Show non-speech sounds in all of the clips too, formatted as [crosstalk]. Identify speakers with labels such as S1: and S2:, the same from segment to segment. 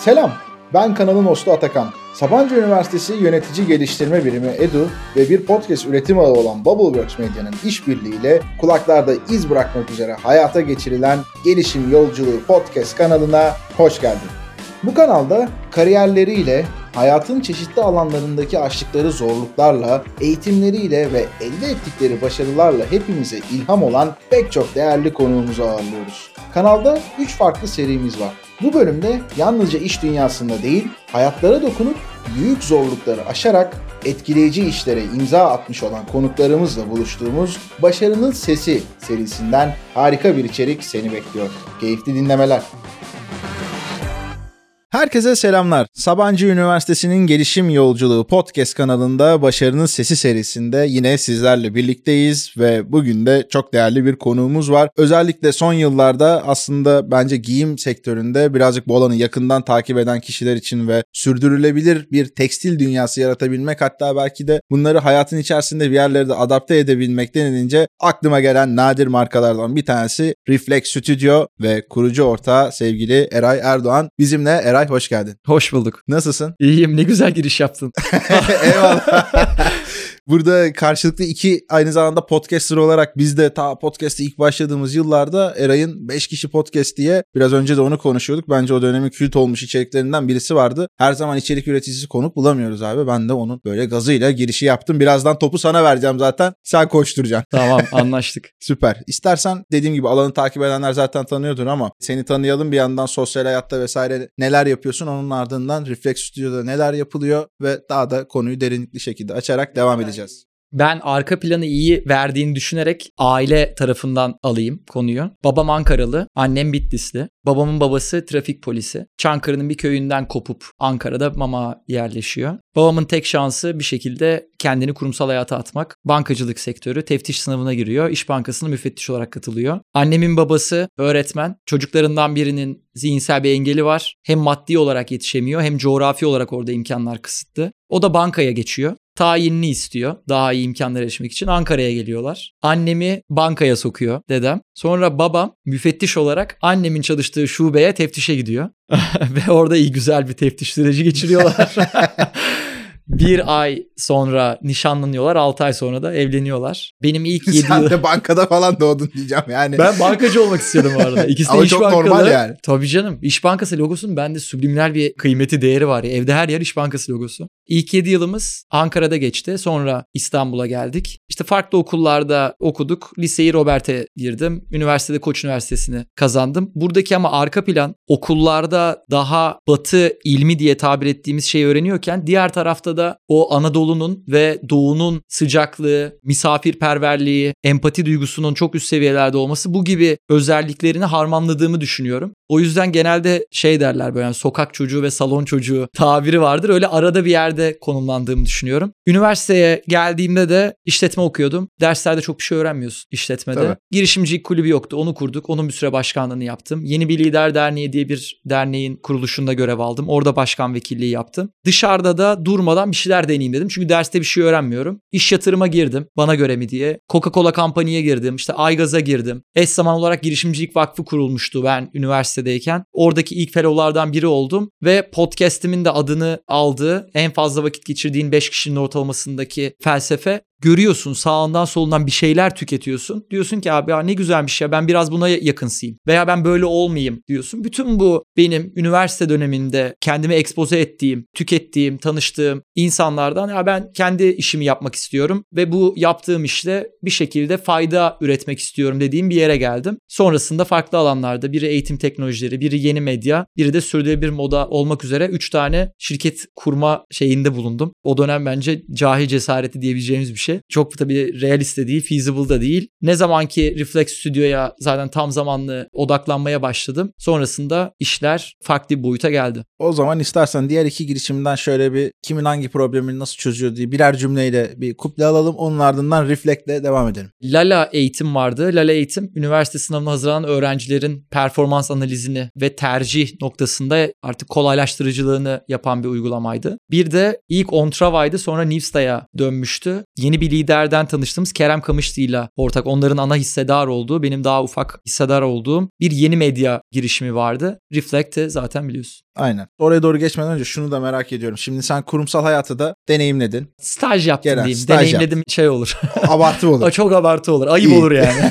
S1: Selam, ben kanalın hostu Atakan. Sabancı Üniversitesi Yönetici Geliştirme Birimi EDU ve bir podcast üretim ağı olan Bubbleworks Medya'nın işbirliğiyle kulaklarda iz bırakmak üzere hayata geçirilen Gelişim Yolculuğu podcast kanalına hoş geldin. Bu kanalda kariyerleriyle, hayatın çeşitli alanlarındaki aştıkları zorluklarla, eğitimleriyle ve elde ettikleri başarılarla hepimize ilham olan pek çok değerli konuğumuzu ağırlıyoruz. Kanalda 3 farklı serimiz var. Bu bölümde yalnızca iş dünyasında değil, hayatlara dokunup büyük zorlukları aşarak etkileyici işlere imza atmış olan konuklarımızla buluştuğumuz Başarının Sesi serisinden harika bir içerik seni bekliyor. Keyifli dinlemeler. Herkese selamlar. Sabancı Üniversitesi'nin Gelişim Yolculuğu podcast kanalında Başarının Sesi serisinde yine sizlerle birlikteyiz ve bugün de çok değerli bir konuğumuz var. Özellikle son yıllarda aslında bence giyim sektöründe birazcık bu alanı yakından takip eden kişiler için ve sürdürülebilir bir tekstil dünyası yaratabilmek hatta belki de bunları hayatın içerisinde bir yerlere de adapte edebilmek denilince aklıma gelen nadir markalardan bir tanesi Reflex Studio ve kurucu ortağı sevgili Eray Erdoğan. Bizimle Eray Eray hoş geldin.
S2: Hoş bulduk.
S1: Nasılsın?
S2: İyiyim ne güzel giriş yaptın. [laughs]
S1: Eyvallah. [laughs] Burada karşılıklı iki aynı zamanda podcaster olarak biz de ta podcast'te ilk başladığımız yıllarda Eray'ın 5 kişi podcast diye biraz önce de onu konuşuyorduk. Bence o dönemin kült olmuş içeriklerinden birisi vardı. Her zaman içerik üreticisi konuk bulamıyoruz abi. Ben de onun böyle gazıyla girişi yaptım. Birazdan topu sana vereceğim zaten. Sen koşturacaksın.
S2: Tamam [laughs] anlaştık.
S1: Süper. İstersen dediğim gibi alanı takip edenler zaten tanıyordur ama seni tanıyalım bir yandan sosyal hayatta vesaire neler yapıyorsun. Onun ardından Reflex Studio'da neler yapılıyor ve daha da konuyu derinlikli şekilde açarak devam edeceğiz edeceğiz.
S2: Ben arka planı iyi verdiğini düşünerek aile tarafından alayım konuyu. Babam Ankaralı, annem Bitlisli. Babamın babası trafik polisi. Çankırı'nın bir köyünden kopup Ankara'da mama yerleşiyor. Babamın tek şansı bir şekilde kendini kurumsal hayata atmak. Bankacılık sektörü teftiş sınavına giriyor. İş Bankası'na müfettiş olarak katılıyor. Annemin babası öğretmen. Çocuklarından birinin zihinsel bir engeli var. Hem maddi olarak yetişemiyor hem coğrafi olarak orada imkanlar kısıtlı. O da bankaya geçiyor tayinini istiyor daha iyi imkanlar erişmek için Ankara'ya geliyorlar. Annemi bankaya sokuyor dedem. Sonra babam müfettiş olarak annemin çalıştığı şubeye teftişe gidiyor. [laughs] Ve orada iyi güzel bir teftiş süreci geçiriyorlar. [laughs] bir ay sonra nişanlanıyorlar. 6 ay sonra da evleniyorlar. Benim ilk 7 [laughs]
S1: Sen yıl... de bankada falan doğdun diyeceğim yani.
S2: Ben bankacı olmak istiyordum bu arada. [laughs] İkisi de
S1: Ama
S2: iş
S1: çok
S2: bankalı.
S1: normal yani.
S2: Tabii canım. İş Bankası logosunun bende subliminal bir kıymeti değeri var. Ya. Evde her yer İş Bankası logosu. İlk 7 yılımız Ankara'da geçti. Sonra İstanbul'a geldik. İşte farklı okullarda okuduk. Liseyi Robert'e girdim. Üniversitede Koç Üniversitesi'ni kazandım. Buradaki ama arka plan okullarda daha batı ilmi diye tabir ettiğimiz şeyi öğreniyorken diğer tarafta da o Anadolu'nun ve Doğu'nun sıcaklığı, misafirperverliği, empati duygusunun çok üst seviyelerde olması bu gibi özelliklerini harmanladığımı düşünüyorum. O yüzden genelde şey derler böyle yani sokak çocuğu ve salon çocuğu tabiri vardır. Öyle arada bir yerde konumlandığımı düşünüyorum. Üniversiteye geldiğimde de işletme okuyordum. Derslerde çok bir şey öğrenmiyorsun işletmede. Tabii. Girişimcilik kulübü yoktu. Onu kurduk. Onun bir süre başkanlığını yaptım. Yeni bir Lider Derneği diye bir derneğin kuruluşunda görev aldım. Orada başkan vekilliği yaptım. Dışarıda da durmadan bir şeyler deneyeyim dedim. Çünkü derste bir şey öğrenmiyorum. İş yatırıma girdim. Bana göre mi diye. Coca-Cola kampanyaya girdim. İşte Aygaz'a girdim. Eş zaman olarak Girişimcilik Vakfı kurulmuştu ben üniversitedeyken. Oradaki ilk fellow'lardan biri oldum. Ve podcast'imin de adını aldığı en fazla vakit geçirdiğin 5 kişinin ortalamasındaki felsefe görüyorsun sağından solundan bir şeyler tüketiyorsun. Diyorsun ki abi ne güzelmiş ya ben biraz buna yakınsıyım veya ben böyle olmayayım diyorsun. Bütün bu benim üniversite döneminde kendimi ekspoze ettiğim, tükettiğim, tanıştığım insanlardan ya ben kendi işimi yapmak istiyorum ve bu yaptığım işte bir şekilde fayda üretmek istiyorum dediğim bir yere geldim. Sonrasında farklı alanlarda biri eğitim teknolojileri, biri yeni medya, biri de sürdürülebilir moda olmak üzere 3 tane şirket kurma şeyinde bulundum. O dönem bence cahil cesareti diyebileceğimiz bir şey işi. Çok tabii realist de değil, feasible da değil. Ne zaman ki Reflex Studio'ya zaten tam zamanlı odaklanmaya başladım. Sonrasında işler farklı bir boyuta geldi.
S1: O zaman istersen diğer iki girişimden şöyle bir kimin hangi problemini nasıl çözüyor diye birer cümleyle bir kuple alalım. Onun ardından Reflect'le devam edelim.
S2: Lala eğitim vardı. Lala eğitim üniversite sınavına hazırlanan öğrencilerin performans analizini ve tercih noktasında artık kolaylaştırıcılığını yapan bir uygulamaydı. Bir de ilk Ontrava'ydı sonra Nivsta'ya dönmüştü. Yeni yeni bir liderden tanıştığımız Kerem Kamışlı ile ortak onların ana hissedar olduğu benim daha ufak hissedar olduğum bir yeni medya girişimi vardı. Reflect'i zaten biliyorsun.
S1: Aynen. Oraya doğru geçmeden önce şunu da merak ediyorum. Şimdi sen kurumsal hayatı da deneyimledin.
S2: Staj yaptım
S1: Gelen,
S2: diyeyim.
S1: staj
S2: Deneyimledim şey olur. [laughs]
S1: Abartı olur. [laughs]
S2: çok abartı olur. Ayıp
S1: İyi.
S2: olur yani.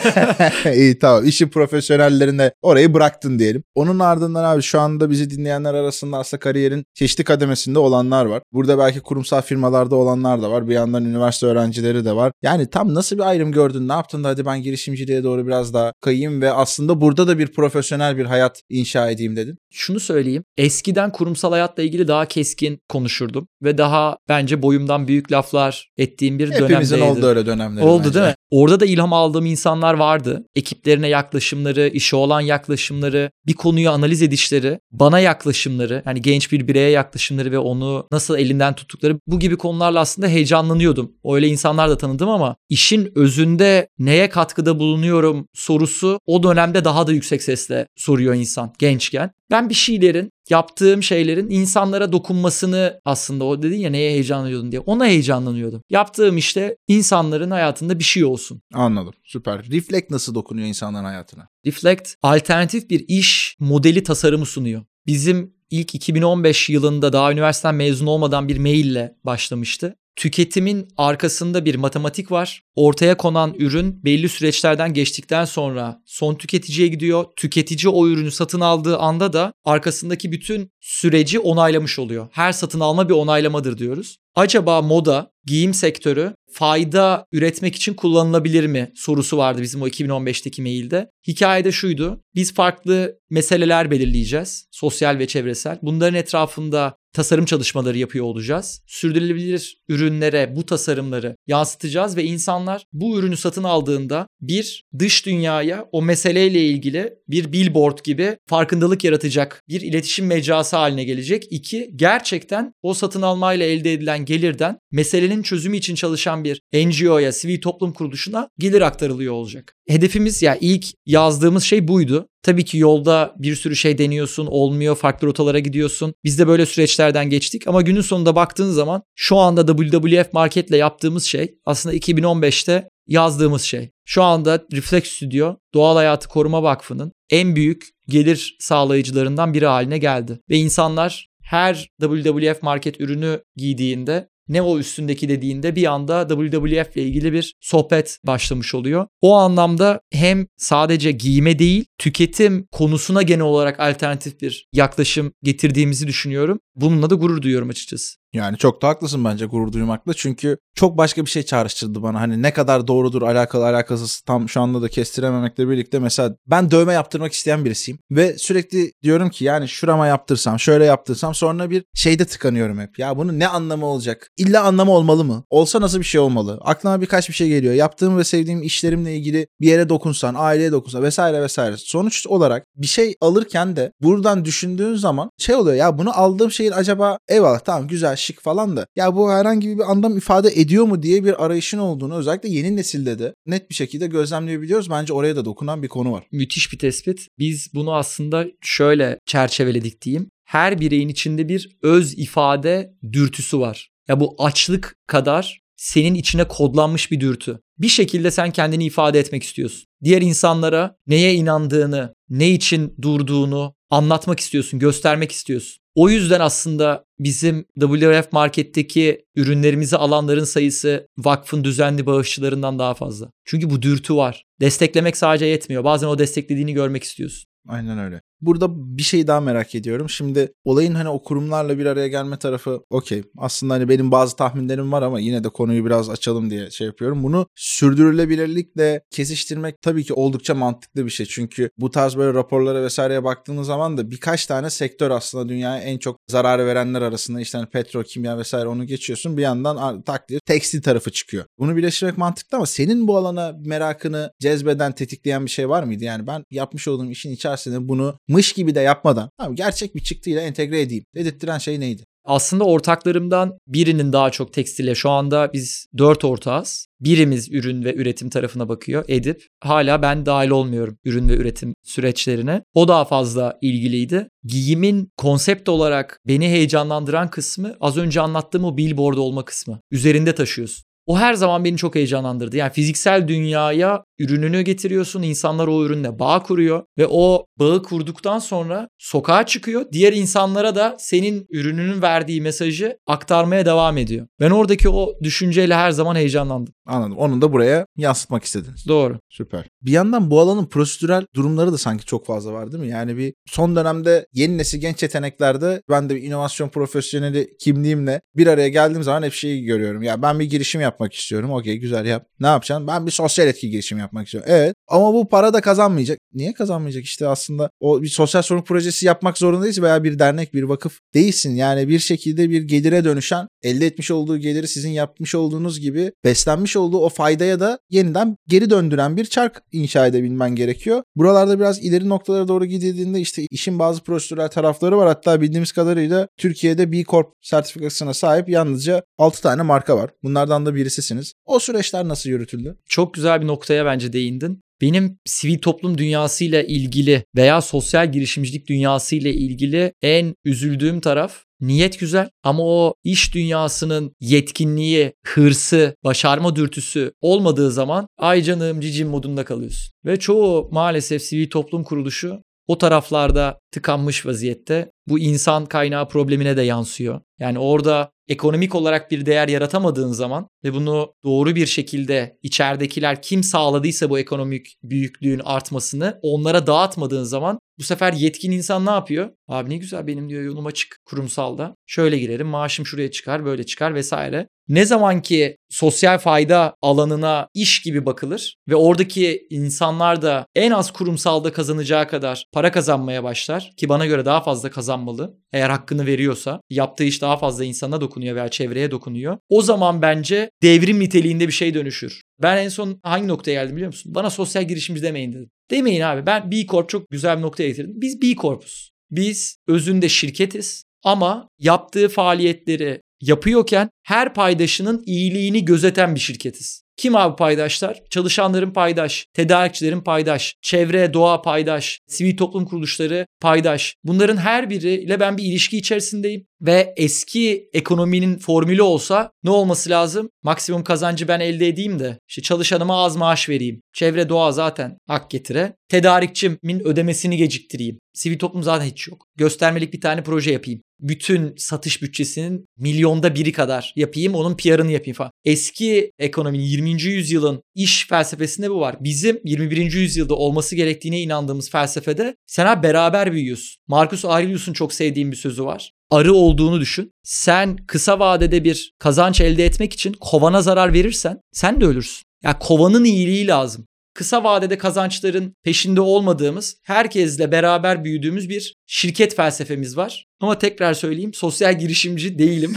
S2: [laughs]
S1: İyi tamam. İşin profesyonellerine orayı bıraktın diyelim. Onun ardından abi şu anda bizi dinleyenler arasında aslında kariyerin çeşitli kademesinde olanlar var. Burada belki kurumsal firmalarda olanlar da var. Bir yandan üniversite öğrencileri de var. Yani tam nasıl bir ayrım gördün? Ne yaptın da hadi ben girişimciliğe doğru biraz daha kayayım ve aslında burada da bir profesyonel bir hayat inşa edeyim dedin.
S2: Şunu söyleyeyim. Eskiden kurumsal hayatla ilgili daha keskin konuşurdum ve daha bence boyumdan büyük laflar ettiğim bir
S1: Hepimizin
S2: dönemdeydi.
S1: oldu öyle dönemleri.
S2: Oldu
S1: bence.
S2: değil mi? Orada da ilham aldığım insanlar vardı. Ekiplerine yaklaşımları, işe olan yaklaşımları, bir konuyu analiz edişleri, bana yaklaşımları, hani genç bir bireye yaklaşımları ve onu nasıl elinden tuttukları bu gibi konularla aslında heyecanlanıyordum. Öyle insanlar da tanıdım ama işin özünde neye katkıda bulunuyorum sorusu o dönemde daha da yüksek sesle soruyor insan gençken. Ben bir şeylerin, yaptığım şeylerin insanlara dokunmasını aslında o dedin ya neye heyecanlanıyordun diye. Ona heyecanlanıyordum. Yaptığım işte insanların hayatında bir şey olsun.
S1: Anladım. Süper. Reflect nasıl dokunuyor insanların hayatına?
S2: Reflect alternatif bir iş modeli tasarımı sunuyor. Bizim ilk 2015 yılında daha üniversiteden mezun olmadan bir maille başlamıştı. Tüketimin arkasında bir matematik var. Ortaya konan ürün belli süreçlerden geçtikten sonra son tüketiciye gidiyor. Tüketici o ürünü satın aldığı anda da arkasındaki bütün süreci onaylamış oluyor. Her satın alma bir onaylamadır diyoruz. Acaba moda, giyim sektörü fayda üretmek için kullanılabilir mi sorusu vardı bizim o 2015'teki mailde. Hikayede şuydu. Biz farklı meseleler belirleyeceğiz. Sosyal ve çevresel. Bunların etrafında tasarım çalışmaları yapıyor olacağız. Sürdürülebilir ürünlere bu tasarımları yansıtacağız ve insanlar bu ürünü satın aldığında bir dış dünyaya o meseleyle ilgili bir billboard gibi farkındalık yaratacak bir iletişim mecrası haline gelecek. İki, gerçekten o satın almayla elde edilen gelirden meselenin çözümü için çalışan bir NGO'ya, sivil toplum kuruluşuna gelir aktarılıyor olacak. Hedefimiz ya ilk yazdığımız şey buydu. Tabii ki yolda bir sürü şey deniyorsun, olmuyor, farklı rotalara gidiyorsun. Biz de böyle süreçlerden geçtik ama günün sonunda baktığın zaman şu anda WWF Market'le yaptığımız şey aslında 2015'te yazdığımız şey. Şu anda Reflex Studio Doğal Hayatı Koruma Vakfı'nın en büyük gelir sağlayıcılarından biri haline geldi. Ve insanlar her WWF Market ürünü giydiğinde ne o üstündeki dediğinde bir anda WWF ile ilgili bir sohbet başlamış oluyor. O anlamda hem sadece giyime değil tüketim konusuna genel olarak alternatif bir yaklaşım getirdiğimizi düşünüyorum. Bununla da gurur duyuyorum açıkçası.
S1: Yani çok da haklısın bence gurur duymakla. Çünkü çok başka bir şey çağrıştırdı bana. Hani ne kadar doğrudur alakalı alakasız tam şu anda da kestirememekle birlikte mesela ben dövme yaptırmak isteyen birisiyim. Ve sürekli diyorum ki yani şurama yaptırsam şöyle yaptırsam sonra bir şeyde tıkanıyorum hep. Ya bunun ne anlamı olacak? İlla anlamı olmalı mı? Olsa nasıl bir şey olmalı? Aklıma birkaç bir şey geliyor. Yaptığım ve sevdiğim işlerimle ilgili bir yere dokunsan, aileye dokunsan vesaire vesaire. Sonuç olarak bir şey alırken de buradan düşündüğün zaman şey oluyor ya bunu aldığım şeyin acaba eyvallah tamam güzel şık falan da ya bu herhangi bir anlam ifade ediyor mu diye bir arayışın olduğunu özellikle yeni nesilde de net bir şekilde gözlemleyebiliyoruz. Bence oraya da dokunan bir konu var.
S2: Müthiş bir tespit. Biz bunu aslında şöyle çerçeveledik diyeyim. Her bireyin içinde bir öz ifade dürtüsü var. Ya bu açlık kadar senin içine kodlanmış bir dürtü. Bir şekilde sen kendini ifade etmek istiyorsun. Diğer insanlara neye inandığını, ne için durduğunu anlatmak istiyorsun, göstermek istiyorsun. O yüzden aslında bizim WWF Market'teki ürünlerimizi alanların sayısı vakfın düzenli bağışçılarından daha fazla. Çünkü bu dürtü var. Desteklemek sadece yetmiyor. Bazen o desteklediğini görmek istiyorsun.
S1: Aynen öyle. Burada bir şey daha merak ediyorum. Şimdi olayın hani o kurumlarla bir araya gelme tarafı okey. Aslında hani benim bazı tahminlerim var ama yine de konuyu biraz açalım diye şey yapıyorum. Bunu sürdürülebilirlikle kesiştirmek tabii ki oldukça mantıklı bir şey. Çünkü bu tarz böyle raporlara vesaireye baktığınız zaman da birkaç tane sektör aslında dünyaya en çok zarar verenler arasında işte hani petrokimya vesaire onu geçiyorsun. Bir yandan takdir tekstil tarafı çıkıyor. Bunu birleştirmek mantıklı ama senin bu alana merakını cezbeden, tetikleyen bir şey var mıydı? Yani ben yapmış olduğum işin içerisinde bunu mış gibi de yapmadan abi gerçek bir çıktıyla entegre edeyim dedirttiren şey neydi?
S2: Aslında ortaklarımdan birinin daha çok tekstile şu anda biz dört ortağız. Birimiz ürün ve üretim tarafına bakıyor Edip. Hala ben dahil olmuyorum ürün ve üretim süreçlerine. O daha fazla ilgiliydi. Giyimin konsept olarak beni heyecanlandıran kısmı az önce anlattığım o billboard olma kısmı. Üzerinde taşıyorsun. O her zaman beni çok heyecanlandırdı. Yani fiziksel dünyaya ürününü getiriyorsun. insanlar o ürünle bağ kuruyor ve o bağı kurduktan sonra sokağa çıkıyor. Diğer insanlara da senin ürününün verdiği mesajı aktarmaya devam ediyor. Ben oradaki o düşünceyle her zaman heyecanlandım.
S1: Anladım. Onu da buraya yansıtmak istediniz.
S2: Doğru.
S1: Süper. Bir yandan bu alanın prosedürel durumları da sanki çok fazla var değil mi? Yani bir son dönemde yeni nesil genç yeteneklerde ben de bir inovasyon profesyoneli kimliğimle bir araya geldiğim zaman hep şeyi görüyorum. Ya ben bir girişim yapmak istiyorum. Okey güzel yap. Ne yapacaksın? Ben bir sosyal etki girişimi yapmak istiyorum. Evet ama bu para da kazanmayacak. Niye kazanmayacak? İşte aslında o bir sosyal sorumluluk projesi yapmak zorundayız veya bir dernek, bir vakıf değilsin. Yani bir şekilde bir gelire dönüşen, elde etmiş olduğu geliri sizin yapmış olduğunuz gibi beslenmiş olduğu o faydaya da yeniden geri döndüren bir çark inşa edebilmen gerekiyor. Buralarda biraz ileri noktalara doğru gidildiğinde işte işin bazı prosedürel tarafları var. Hatta bildiğimiz kadarıyla Türkiye'de B Corp sertifikasına sahip yalnızca 6 tane marka var. Bunlardan da birisisiniz. O süreçler nasıl yürütüldü?
S2: Çok güzel bir noktaya bence değindin. Benim sivil toplum dünyasıyla ilgili veya sosyal girişimcilik dünyasıyla ilgili en üzüldüğüm taraf niyet güzel ama o iş dünyasının yetkinliği, hırsı, başarma dürtüsü olmadığı zaman ay canım cicim modunda kalıyorsun. Ve çoğu maalesef sivil toplum kuruluşu o taraflarda tıkanmış vaziyette. Bu insan kaynağı problemine de yansıyor. Yani orada ekonomik olarak bir değer yaratamadığın zaman ve bunu doğru bir şekilde içeridekiler kim sağladıysa bu ekonomik büyüklüğün artmasını onlara dağıtmadığın zaman bu sefer yetkin insan ne yapıyor? Abi ne güzel benim diyor yolum açık kurumsalda. Şöyle girerim maaşım şuraya çıkar böyle çıkar vesaire. Ne zaman ki sosyal fayda alanına iş gibi bakılır ve oradaki insanlar da en az kurumsalda kazanacağı kadar para kazanmaya başlar ki bana göre daha fazla kazanmalı. Eğer hakkını veriyorsa yaptığı iş daha fazla insana dokunuyor veya çevreye dokunuyor. O zaman bence devrim niteliğinde bir şey dönüşür. Ben en son hangi noktaya geldim biliyor musun? Bana sosyal girişimci demeyin dedim. Demeyin abi ben B Corp çok güzel bir noktaya getirdim. Biz B Corp'uz. Biz özünde şirketiz ama yaptığı faaliyetleri yapıyorken her paydaşının iyiliğini gözeten bir şirketiz. Kim abi paydaşlar? Çalışanların paydaş, tedarikçilerin paydaş, çevre, doğa paydaş, sivil toplum kuruluşları paydaş. Bunların her biriyle ben bir ilişki içerisindeyim ve eski ekonominin formülü olsa ne olması lazım? Maksimum kazancı ben elde edeyim de işte çalışanıma az maaş vereyim. Çevre doğa zaten hak getire. Tedarikçimin ödemesini geciktireyim. Sivil toplum zaten hiç yok. Göstermelik bir tane proje yapayım. Bütün satış bütçesinin milyonda biri kadar yapayım. Onun PR'ını yapayım falan. Eski ekonominin 20. yüzyılın iş felsefesinde bu var. Bizim 21. yüzyılda olması gerektiğine inandığımız felsefede sen beraber büyüyorsun. Marcus Aurelius'un çok sevdiğim bir sözü var arı olduğunu düşün. Sen kısa vadede bir kazanç elde etmek için kovana zarar verirsen sen de ölürsün. Ya yani kovanın iyiliği lazım. Kısa vadede kazançların peşinde olmadığımız, herkesle beraber büyüdüğümüz bir şirket felsefemiz var. Ama tekrar söyleyeyim sosyal girişimci değilim.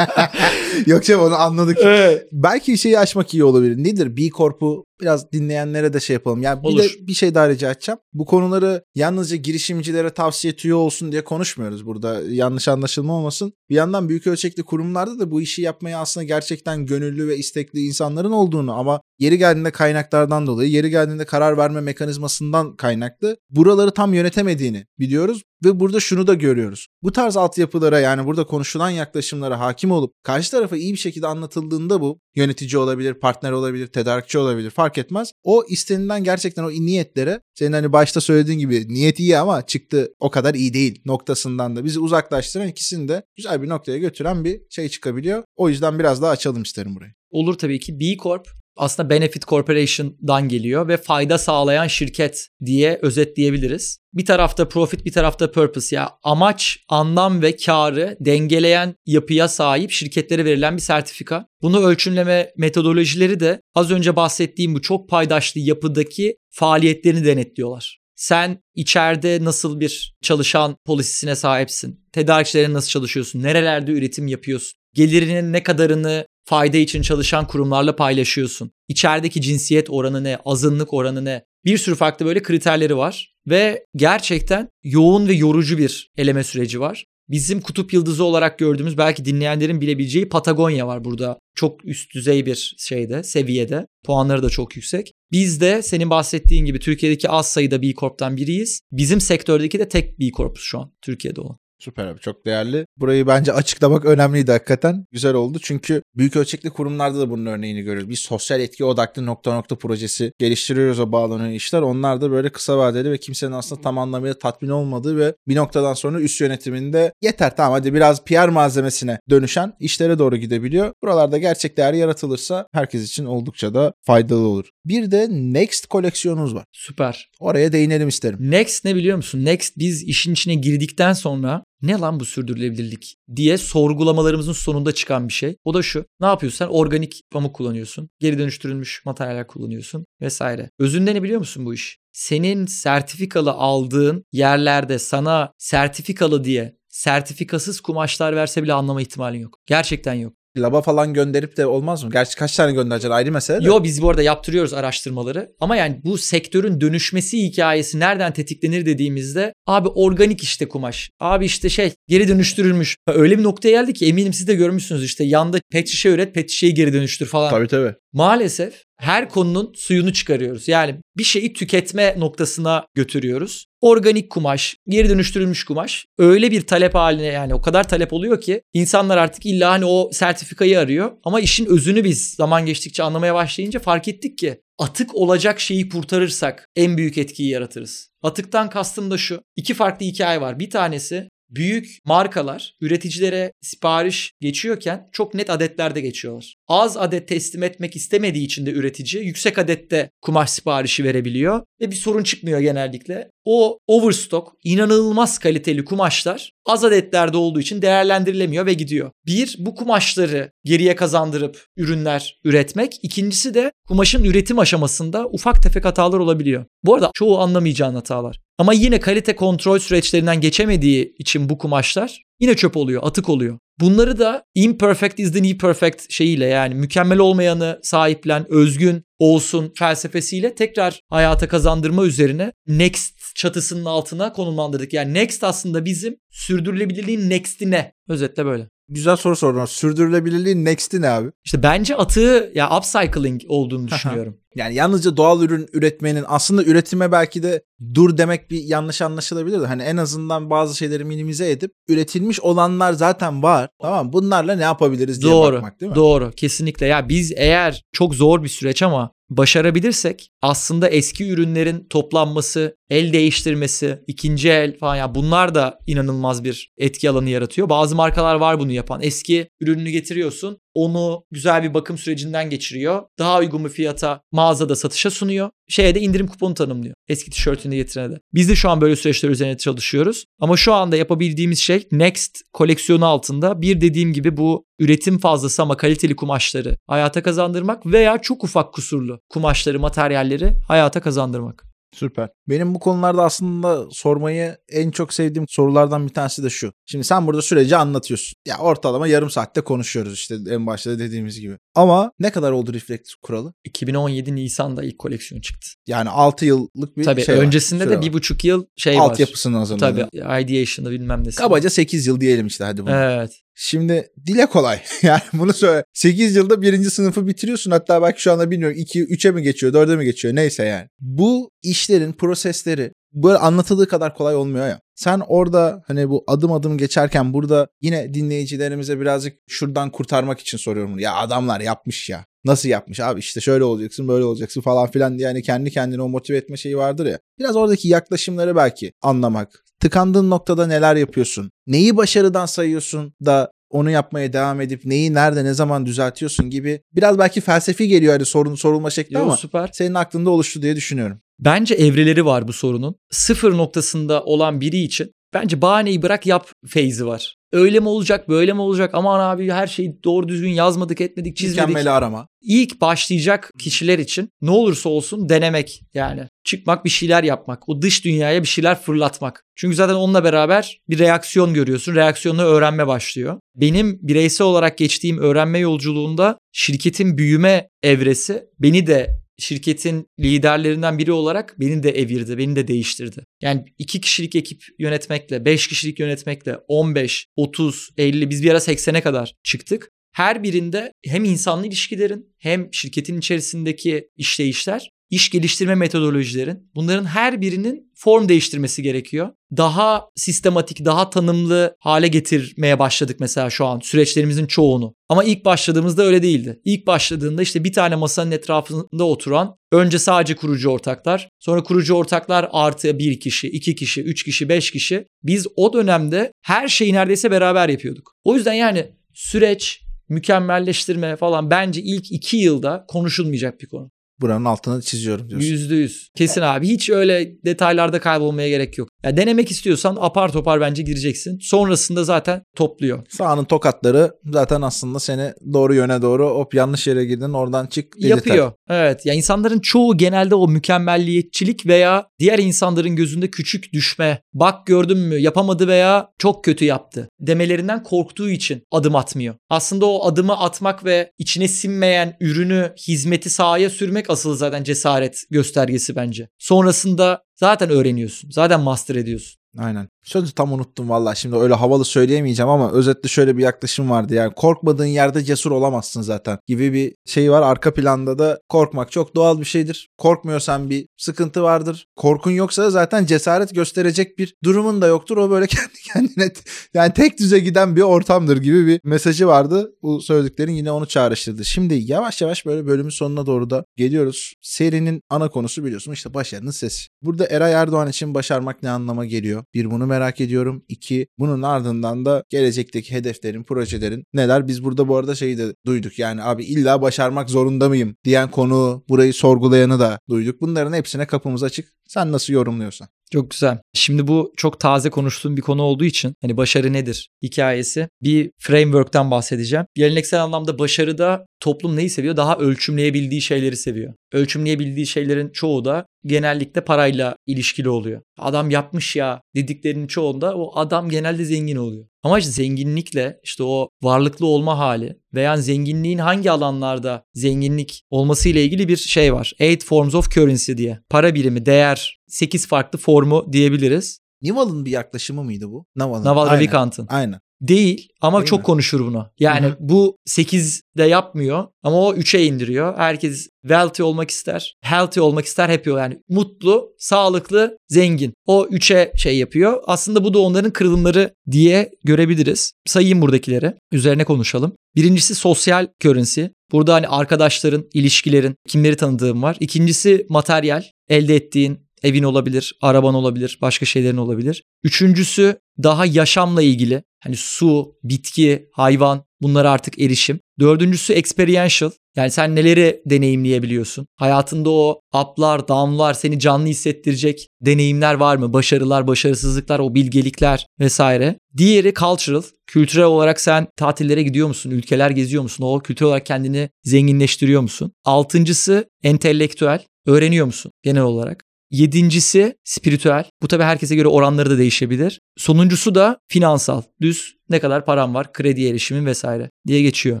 S2: [laughs]
S1: Yok canım onu anladık. Evet. Belki şeyi açmak iyi olabilir. Nedir B Corp'u biraz dinleyenlere de şey yapalım. Yani bir Olur. de bir şey daha rica edeceğim. Bu konuları yalnızca girişimcilere tavsiye tüyo olsun diye konuşmuyoruz burada. Yanlış anlaşılma olmasın. Bir yandan büyük ölçekli kurumlarda da bu işi yapmaya aslında gerçekten gönüllü ve istekli insanların olduğunu ama yeri geldiğinde kaynaklardan dolayı, yeri geldiğinde karar verme mekanizmasından kaynaklı buraları tam yönetemediğini biliyoruz. Ve burada şunu da görüyoruz. Bu tarz altyapılara yani burada konuşulan yaklaşımlara hakim olup karşı tarafa iyi bir şekilde anlatıldığında bu yönetici olabilir, partner olabilir, tedarikçi olabilir fark etmez. O istenilen gerçekten o niyetlere senin hani başta söylediğin gibi niyet iyi ama çıktı o kadar iyi değil noktasından da bizi uzaklaştıran ikisini de güzel bir noktaya götüren bir şey çıkabiliyor. O yüzden biraz daha açalım isterim burayı.
S2: Olur tabii ki. B Corp aslında Benefit Corporation'dan geliyor ve fayda sağlayan şirket diye özetleyebiliriz. Bir tarafta profit bir tarafta purpose ya amaç, anlam ve karı dengeleyen yapıya sahip şirketlere verilen bir sertifika. Bunu ölçümleme metodolojileri de az önce bahsettiğim bu çok paydaşlı yapıdaki faaliyetlerini denetliyorlar. Sen içeride nasıl bir çalışan polisisine sahipsin? Tedarikçilerin nasıl çalışıyorsun? Nerelerde üretim yapıyorsun? Gelirinin ne kadarını fayda için çalışan kurumlarla paylaşıyorsun. İçerideki cinsiyet oranı ne, azınlık oranı ne? Bir sürü farklı böyle kriterleri var ve gerçekten yoğun ve yorucu bir eleme süreci var. Bizim kutup yıldızı olarak gördüğümüz belki dinleyenlerin bilebileceği Patagonya var burada. Çok üst düzey bir şeyde, seviyede. Puanları da çok yüksek. Biz de senin bahsettiğin gibi Türkiye'deki az sayıda B Corp'tan biriyiz. Bizim sektördeki de tek B Corp'uz şu an Türkiye'de olan.
S1: Süper abi çok değerli. Burayı bence açıklamak önemliydi hakikaten. Güzel oldu çünkü büyük ölçekli kurumlarda da bunun örneğini görüyoruz. Bir sosyal etki odaklı nokta nokta projesi geliştiriyoruz o bağlanan işler. Onlar da böyle kısa vadeli ve kimsenin aslında tam anlamıyla tatmin olmadığı ve bir noktadan sonra üst yönetiminde yeter tamam hadi biraz PR malzemesine dönüşen işlere doğru gidebiliyor. Buralarda gerçek değer yaratılırsa herkes için oldukça da faydalı olur. Bir de Next koleksiyonumuz var.
S2: Süper.
S1: Oraya değinelim isterim.
S2: Next ne biliyor musun? Next biz işin içine girdikten sonra ne lan bu sürdürülebilirlik diye sorgulamalarımızın sonunda çıkan bir şey. O da şu. Ne yapıyorsun? Sen organik pamuk kullanıyorsun. Geri dönüştürülmüş materyaller kullanıyorsun vesaire. Özünde ne biliyor musun bu iş? Senin sertifikalı aldığın yerlerde sana sertifikalı diye sertifikasız kumaşlar verse bile anlama ihtimalin yok. Gerçekten yok.
S1: Laba falan gönderip de olmaz mı? Gerçi kaç tane göndereceksin ayrı mesele de.
S2: Yo biz bu arada yaptırıyoruz araştırmaları. Ama yani bu sektörün dönüşmesi hikayesi nereden tetiklenir dediğimizde abi organik işte kumaş. Abi işte şey geri dönüştürülmüş. Öyle bir noktaya geldi ki eminim siz de görmüşsünüz işte yanda pet şişe üret pet şişeyi geri dönüştür falan.
S1: Tabii tabii.
S2: Maalesef her konunun suyunu çıkarıyoruz. Yani bir şeyi tüketme noktasına götürüyoruz. Organik kumaş, geri dönüştürülmüş kumaş öyle bir talep haline yani o kadar talep oluyor ki insanlar artık illa hani o sertifikayı arıyor. Ama işin özünü biz zaman geçtikçe anlamaya başlayınca fark ettik ki atık olacak şeyi kurtarırsak en büyük etkiyi yaratırız. Atıktan kastım da şu. İki farklı hikaye var. Bir tanesi büyük markalar üreticilere sipariş geçiyorken çok net adetlerde geçiyorlar. Az adet teslim etmek istemediği için de üretici yüksek adette kumaş siparişi verebiliyor ve bir sorun çıkmıyor genellikle. O overstock inanılmaz kaliteli kumaşlar az adetlerde olduğu için değerlendirilemiyor ve gidiyor. Bir bu kumaşları geriye kazandırıp ürünler üretmek. İkincisi de kumaşın üretim aşamasında ufak tefek hatalar olabiliyor. Bu arada çoğu anlamayacağın hatalar. Ama yine kalite kontrol süreçlerinden geçemediği için bu kumaşlar yine çöp oluyor, atık oluyor. Bunları da imperfect is the new perfect şeyiyle yani mükemmel olmayanı sahiplen, özgün olsun felsefesiyle tekrar hayata kazandırma üzerine Next çatısının altına konumlandırdık. Yani Next aslında bizim sürdürülebilirliğin Next'ine. Özetle böyle.
S1: Güzel soru sordun. Sürdürülebilirliğin next'i ne abi?
S2: İşte bence atığı ya upcycling olduğunu düşünüyorum.
S1: Yani yalnızca doğal ürün üretmenin aslında üretime belki de dur demek bir yanlış anlaşılabilir de hani en azından bazı şeyleri minimize edip üretilmiş olanlar zaten var. Tamam bunlarla ne yapabiliriz diye
S2: doğru,
S1: bakmak değil mi?
S2: Doğru. Kesinlikle. Ya biz eğer çok zor bir süreç ama başarabilirsek aslında eski ürünlerin toplanması, el değiştirmesi, ikinci el falan ya bunlar da inanılmaz bir etki alanı yaratıyor. Bazı markalar var bunu yapan. Eski ürününü getiriyorsun, onu güzel bir bakım sürecinden geçiriyor. Daha uygun bir fiyata mağazada satışa sunuyor. Şeye de indirim kuponu tanımlıyor. Eski tişörtünü getirene de. Biz de şu an böyle süreçler üzerine çalışıyoruz. Ama şu anda yapabildiğimiz şey Next koleksiyonu altında bir dediğim gibi bu üretim fazlası ama kaliteli kumaşları hayata kazandırmak veya çok ufak kusurlu kumaşları, materyalleri hayata kazandırmak.
S1: Süper. Benim bu konularda aslında sormayı en çok sevdiğim sorulardan bir tanesi de şu. Şimdi sen burada süreci anlatıyorsun. Ya ortalama yarım saatte konuşuyoruz işte en başta da dediğimiz gibi. Ama ne kadar oldu Reflect kuralı?
S2: 2017 Nisan'da ilk koleksiyon çıktı.
S1: Yani 6 yıllık bir
S2: Tabii
S1: şey var,
S2: öncesinde
S1: süre
S2: de
S1: var.
S2: bir buçuk yıl şey var.
S1: Altyapısını hazırladın.
S2: Tabii ideation'da bilmem nesi.
S1: Kabaca 8 yıl diyelim işte hadi bunu.
S2: Evet.
S1: Şimdi dile kolay. [laughs] Yani bunu söyle. 8 yılda birinci sınıfı bitiriyorsun. Hatta belki şu anda bilmiyorum 2 3'e mi geçiyor, 4'e mi geçiyor neyse yani. Bu işlerin prosesleri böyle anlatıldığı kadar kolay olmuyor ya. Sen orada hani bu adım adım geçerken burada yine dinleyicilerimize birazcık şuradan kurtarmak için soruyorum. Ya adamlar yapmış ya. Nasıl yapmış abi işte şöyle olacaksın böyle olacaksın falan filan diye yani kendi kendine o motive etme şeyi vardır ya. Biraz oradaki yaklaşımları belki anlamak. Tıkandığın noktada neler yapıyorsun? Neyi başarıdan sayıyorsun da onu yapmaya devam edip neyi nerede ne zaman düzeltiyorsun gibi biraz belki felsefi geliyor hani sorun sorulma şekli
S2: Yo,
S1: ama
S2: süper.
S1: senin aklında oluştu diye düşünüyorum.
S2: Bence evreleri var bu sorunun. Sıfır noktasında olan biri için bence bahaneyi bırak yap feyzi var. Öyle mi olacak böyle mi olacak aman abi her şeyi doğru düzgün yazmadık etmedik çizmedik.
S1: Mükemmeli arama.
S2: İlk başlayacak kişiler için ne olursa olsun denemek yani. Çıkmak bir şeyler yapmak. O dış dünyaya bir şeyler fırlatmak. Çünkü zaten onunla beraber bir reaksiyon görüyorsun. Reaksiyonla öğrenme başlıyor. Benim bireysel olarak geçtiğim öğrenme yolculuğunda şirketin büyüme evresi beni de şirketin liderlerinden biri olarak beni de evirdi, beni de değiştirdi. Yani iki kişilik ekip yönetmekle, beş kişilik yönetmekle 15, 30, 50 biz bir ara 80'e kadar çıktık. Her birinde hem insanlı ilişkilerin hem şirketin içerisindeki işleyişler, iş geliştirme metodolojilerin bunların her birinin form değiştirmesi gerekiyor. Daha sistematik, daha tanımlı hale getirmeye başladık mesela şu an süreçlerimizin çoğunu. Ama ilk başladığımızda öyle değildi. İlk başladığında işte bir tane masanın etrafında oturan önce sadece kurucu ortaklar, sonra kurucu ortaklar artı bir kişi, iki kişi, üç kişi, beş kişi. Biz o dönemde her şeyi neredeyse beraber yapıyorduk. O yüzden yani süreç, mükemmelleştirme falan bence ilk iki yılda konuşulmayacak bir konu.
S1: Buranın altını çiziyorum diyorsun.
S2: Yüzde yüz. Kesin abi. Hiç öyle detaylarda kaybolmaya gerek yok. Ya denemek istiyorsan apar topar bence gireceksin. Sonrasında zaten topluyor.
S1: Sağının tokatları zaten aslında seni doğru yöne doğru hop yanlış yere girdin oradan çık dedirter.
S2: Yapıyor. Evet. Ya insanların çoğu genelde o mükemmelliyetçilik veya diğer insanların gözünde küçük düşme, bak gördün mü yapamadı veya çok kötü yaptı demelerinden korktuğu için adım atmıyor. Aslında o adımı atmak ve içine sinmeyen ürünü, hizmeti sahaya sürmek asıl zaten cesaret göstergesi bence. Sonrasında zaten öğreniyorsun. Zaten master ediyorsun.
S1: Aynen. Sözü tam unuttum valla. Şimdi öyle havalı söyleyemeyeceğim ama özetle şöyle bir yaklaşım vardı. Yani korkmadığın yerde cesur olamazsın zaten gibi bir şey var. Arka planda da korkmak çok doğal bir şeydir. Korkmuyorsan bir sıkıntı vardır. Korkun yoksa zaten cesaret gösterecek bir durumun da yoktur. O böyle [laughs] kendi kendine yani tek düze giden bir ortamdır gibi bir mesajı vardı. Bu söylediklerin yine onu çağrıştırdı. Şimdi yavaş yavaş böyle bölümün sonuna doğru da geliyoruz. Serinin ana konusu biliyorsun işte başarının sesi. Burada Eray Erdoğan için başarmak ne anlama geliyor? Bir bunu merak ediyorum. İki bunun ardından da gelecekteki hedeflerin, projelerin neler? Biz burada bu arada şeyi de duyduk. Yani abi illa başarmak zorunda mıyım diyen konu, burayı sorgulayanı da duyduk. Bunların hepsine kapımız açık. Sen nasıl yorumluyorsan.
S2: Çok güzel. Şimdi bu çok taze konuştuğum bir konu olduğu için hani başarı nedir hikayesi bir framework'ten bahsedeceğim. Geleneksel anlamda başarıda toplum neyi seviyor? Daha ölçümleyebildiği şeyleri seviyor. Ölçümleyebildiği şeylerin çoğu da genellikle parayla ilişkili oluyor. Adam yapmış ya dediklerinin çoğunda o adam genelde zengin oluyor. Ama işte zenginlikle işte o varlıklı olma hali veya zenginliğin hangi alanlarda zenginlik olması ile ilgili bir şey var. Eight Forms of Currency diye. Para birimi, değer, 8 farklı formu diyebiliriz.
S1: Naval'ın bir yaklaşımı mıydı bu? Naval'ın.
S2: Naval Ravikant'ın.
S1: Aynen.
S2: Değil ama
S1: Değil
S2: çok
S1: mi?
S2: konuşur bunu. Yani
S1: Hı hı.
S2: bu 8'de yapmıyor ama o 3'e indiriyor. Herkes wealthy olmak ister, healthy olmak ister, happy ol- yani mutlu, sağlıklı, zengin. O 3'e şey yapıyor. Aslında bu da onların kırılımları diye görebiliriz. Sayayım buradakileri. Üzerine konuşalım. Birincisi sosyal currency. Burada hani arkadaşların, ilişkilerin, kimleri tanıdığım var. İkincisi materyal. Elde ettiğin evin olabilir, araban olabilir, başka şeylerin olabilir. Üçüncüsü daha yaşamla ilgili. Hani su, bitki, hayvan bunlara artık erişim. Dördüncüsü experiential. Yani sen neleri deneyimleyebiliyorsun? Hayatında o up'lar, down'lar seni canlı hissettirecek deneyimler var mı? Başarılar, başarısızlıklar, o bilgelikler vesaire. Diğeri cultural. Kültürel olarak sen tatillere gidiyor musun? Ülkeler geziyor musun? O kültürel olarak kendini zenginleştiriyor musun? Altıncısı entelektüel. Öğreniyor musun genel olarak? Yedincisi spiritüel. Bu tabii herkese göre oranları da değişebilir. Sonuncusu da finansal. Düz ne kadar param var, kredi erişimin vesaire diye geçiyor.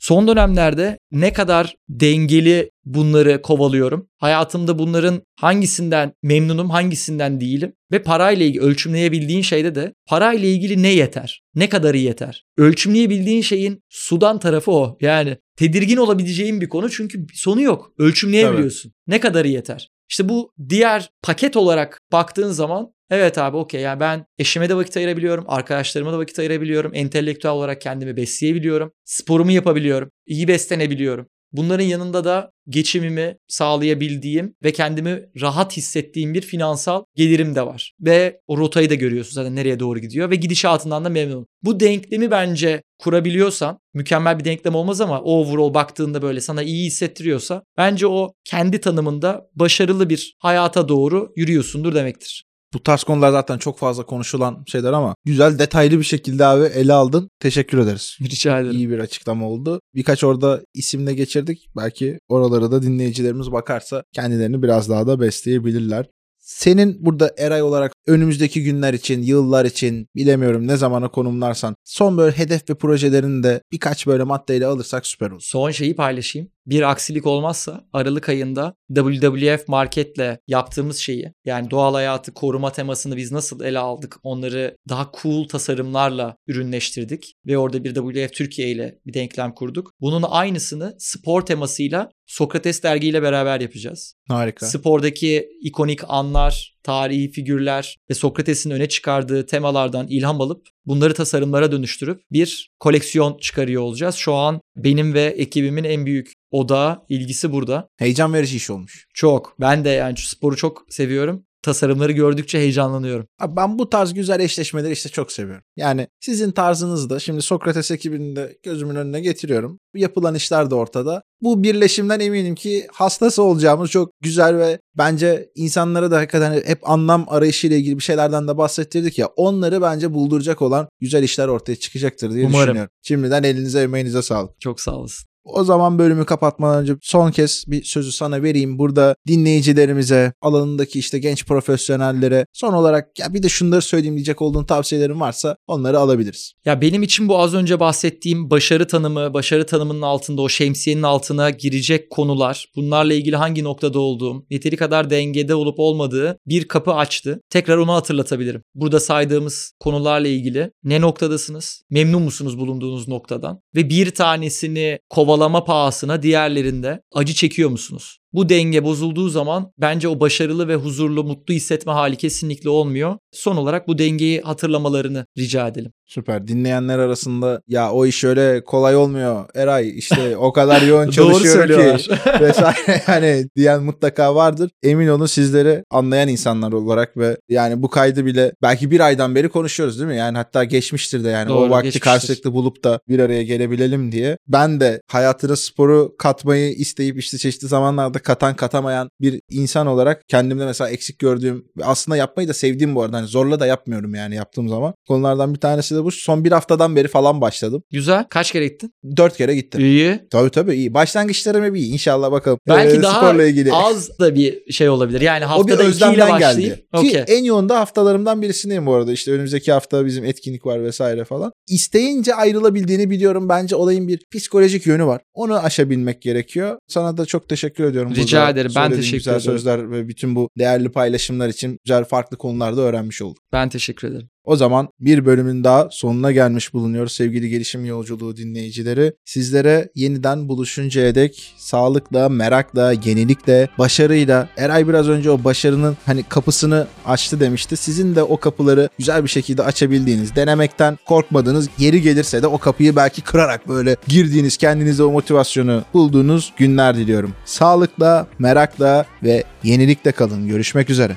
S2: Son dönemlerde ne kadar dengeli bunları kovalıyorum. Hayatımda bunların hangisinden memnunum, hangisinden değilim. Ve parayla ilgili ölçümleyebildiğin şeyde de parayla ilgili ne yeter? Ne kadarı yeter? Ölçümleyebildiğin şeyin sudan tarafı o. Yani tedirgin olabileceğin bir konu çünkü sonu yok. Ölçümleyebiliyorsun. Ne kadarı yeter? İşte bu diğer paket olarak baktığın zaman evet abi okey yani ben eşime de vakit ayırabiliyorum, arkadaşlarıma da vakit ayırabiliyorum, entelektüel olarak kendimi besleyebiliyorum, sporumu yapabiliyorum, iyi beslenebiliyorum. Bunların yanında da geçimimi sağlayabildiğim ve kendimi rahat hissettiğim bir finansal gelirim de var. Ve o rotayı da görüyorsun zaten nereye doğru gidiyor ve gidişatından da memnunum. Bu denklemi bence kurabiliyorsan mükemmel bir denklem olmaz ama overall baktığında böyle sana iyi hissettiriyorsa bence o kendi tanımında başarılı bir hayata doğru yürüyorsundur demektir.
S1: Bu tarz konular zaten çok fazla konuşulan şeyler ama güzel detaylı bir şekilde abi ele aldın. Teşekkür ederiz.
S2: Rica ederim.
S1: İyi bir açıklama oldu. Birkaç orada isimle geçirdik. Belki oralara da dinleyicilerimiz bakarsa kendilerini biraz daha da besleyebilirler. Senin burada Eray olarak önümüzdeki günler için, yıllar için bilemiyorum ne zamana konumlarsan son böyle hedef ve projelerini de birkaç böyle maddeyle alırsak süper olur.
S2: Son şeyi paylaşayım. Bir aksilik olmazsa Aralık ayında WWF Market'le yaptığımız şeyi yani doğal hayatı koruma temasını biz nasıl ele aldık onları daha cool tasarımlarla ürünleştirdik ve orada bir WWF Türkiye ile bir denklem kurduk. Bunun aynısını spor temasıyla Sokrates dergiyle beraber yapacağız.
S1: Harika.
S2: Spordaki ikonik anlar, tarihi figürler ve Sokrates'in öne çıkardığı temalardan ilham alıp bunları tasarımlara dönüştürüp bir koleksiyon çıkarıyor olacağız. Şu an benim ve ekibimin en büyük odağı ilgisi burada.
S1: Heyecan verici iş olmuş.
S2: Çok. Ben de yani sporu çok seviyorum. Tasarımları gördükçe heyecanlanıyorum.
S1: Abi ben bu tarz güzel eşleşmeleri işte çok seviyorum. Yani sizin tarzınız da şimdi Sokrates ekibini de gözümün önüne getiriyorum. Yapılan işler de ortada. Bu birleşimden eminim ki hastası olacağımız çok güzel ve bence insanlara da hakikaten hep anlam arayışıyla ilgili bir şeylerden de bahsettirdik ya. Onları bence bulduracak olan güzel işler ortaya çıkacaktır diye
S2: Umarım.
S1: düşünüyorum. Şimdiden elinize emeğinize sağlık.
S2: Çok sağ olasın.
S1: O zaman bölümü kapatmadan önce son kez bir sözü sana vereyim. Burada dinleyicilerimize, alanındaki işte genç profesyonellere son olarak ya bir de şunları söyleyeyim diyecek olduğun tavsiyelerin varsa onları alabiliriz.
S2: Ya benim için bu az önce bahsettiğim başarı tanımı, başarı tanımının altında o şemsiyenin altına girecek konular, bunlarla ilgili hangi noktada olduğum, yeteri kadar dengede olup olmadığı bir kapı açtı. Tekrar onu hatırlatabilirim. Burada saydığımız konularla ilgili ne noktadasınız? Memnun musunuz bulunduğunuz noktadan? Ve bir tanesini kovalama pahasına diğerlerinde acı çekiyor musunuz? Bu denge bozulduğu zaman bence o başarılı ve huzurlu, mutlu hissetme hali kesinlikle olmuyor. Son olarak bu dengeyi hatırlamalarını rica edelim.
S1: Süper. Dinleyenler arasında ya o iş öyle kolay olmuyor. Eray işte o kadar yoğun [laughs]
S2: Doğru
S1: çalışıyorum ki [laughs] vesaire yani diyen mutlaka vardır. Emin olun sizleri anlayan insanlar olarak ve yani bu kaydı bile belki bir aydan beri konuşuyoruz değil mi? Yani hatta geçmiştir de yani
S2: Doğru,
S1: o vakti
S2: geçmiştir.
S1: karşılıklı bulup da bir araya gelebilelim diye. Ben de hayatına sporu katmayı isteyip işte çeşitli zamanlarda katan katamayan bir insan olarak kendimde mesela eksik gördüğüm ve aslında yapmayı da sevdiğim bu arada. Hani zorla da yapmıyorum yani yaptığım zaman. Konulardan bir tanesi de bu. Son bir haftadan beri falan başladım.
S2: Güzel. Kaç kere gittin?
S1: Dört kere gittim.
S2: İyi.
S1: Tabii tabii iyi. Başlangıçlarım hep iyi. İnşallah bakalım.
S2: Belki
S1: Ee,
S2: daha
S1: sporla ilgili.
S2: az da bir şey olabilir. Yani haftada ikiyle başlayıp.
S1: geldi.
S2: Okey.
S1: Ki en yoğun da haftalarımdan birisindeyim bu arada. İşte önümüzdeki hafta bizim etkinlik var vesaire falan. İsteyince ayrılabildiğini biliyorum. Bence olayın bir psikolojik yönü var. Onu aşabilmek gerekiyor. Sana da çok teşekkür ediyorum.
S2: Rica
S1: burada
S2: ederim. Ben teşekkür
S1: güzel
S2: ederim.
S1: sözler ve bütün bu değerli paylaşımlar için güzel farklı konularda öğrenmiş olduk.
S2: Ben teşekkür ederim.
S1: O zaman bir bölümün daha sonuna gelmiş bulunuyoruz sevgili gelişim yolculuğu dinleyicileri. Sizlere yeniden buluşuncaya dek sağlıkla, merakla, yenilikle, başarıyla Eray biraz önce o başarının hani kapısını açtı demişti. Sizin de o kapıları güzel bir şekilde açabildiğiniz, denemekten korkmadığınız, yeri gelirse de o kapıyı belki kırarak böyle girdiğiniz, kendinize o motivasyonu bulduğunuz günler diliyorum. Sağlıkla, merakla ve yenilikle kalın. Görüşmek üzere.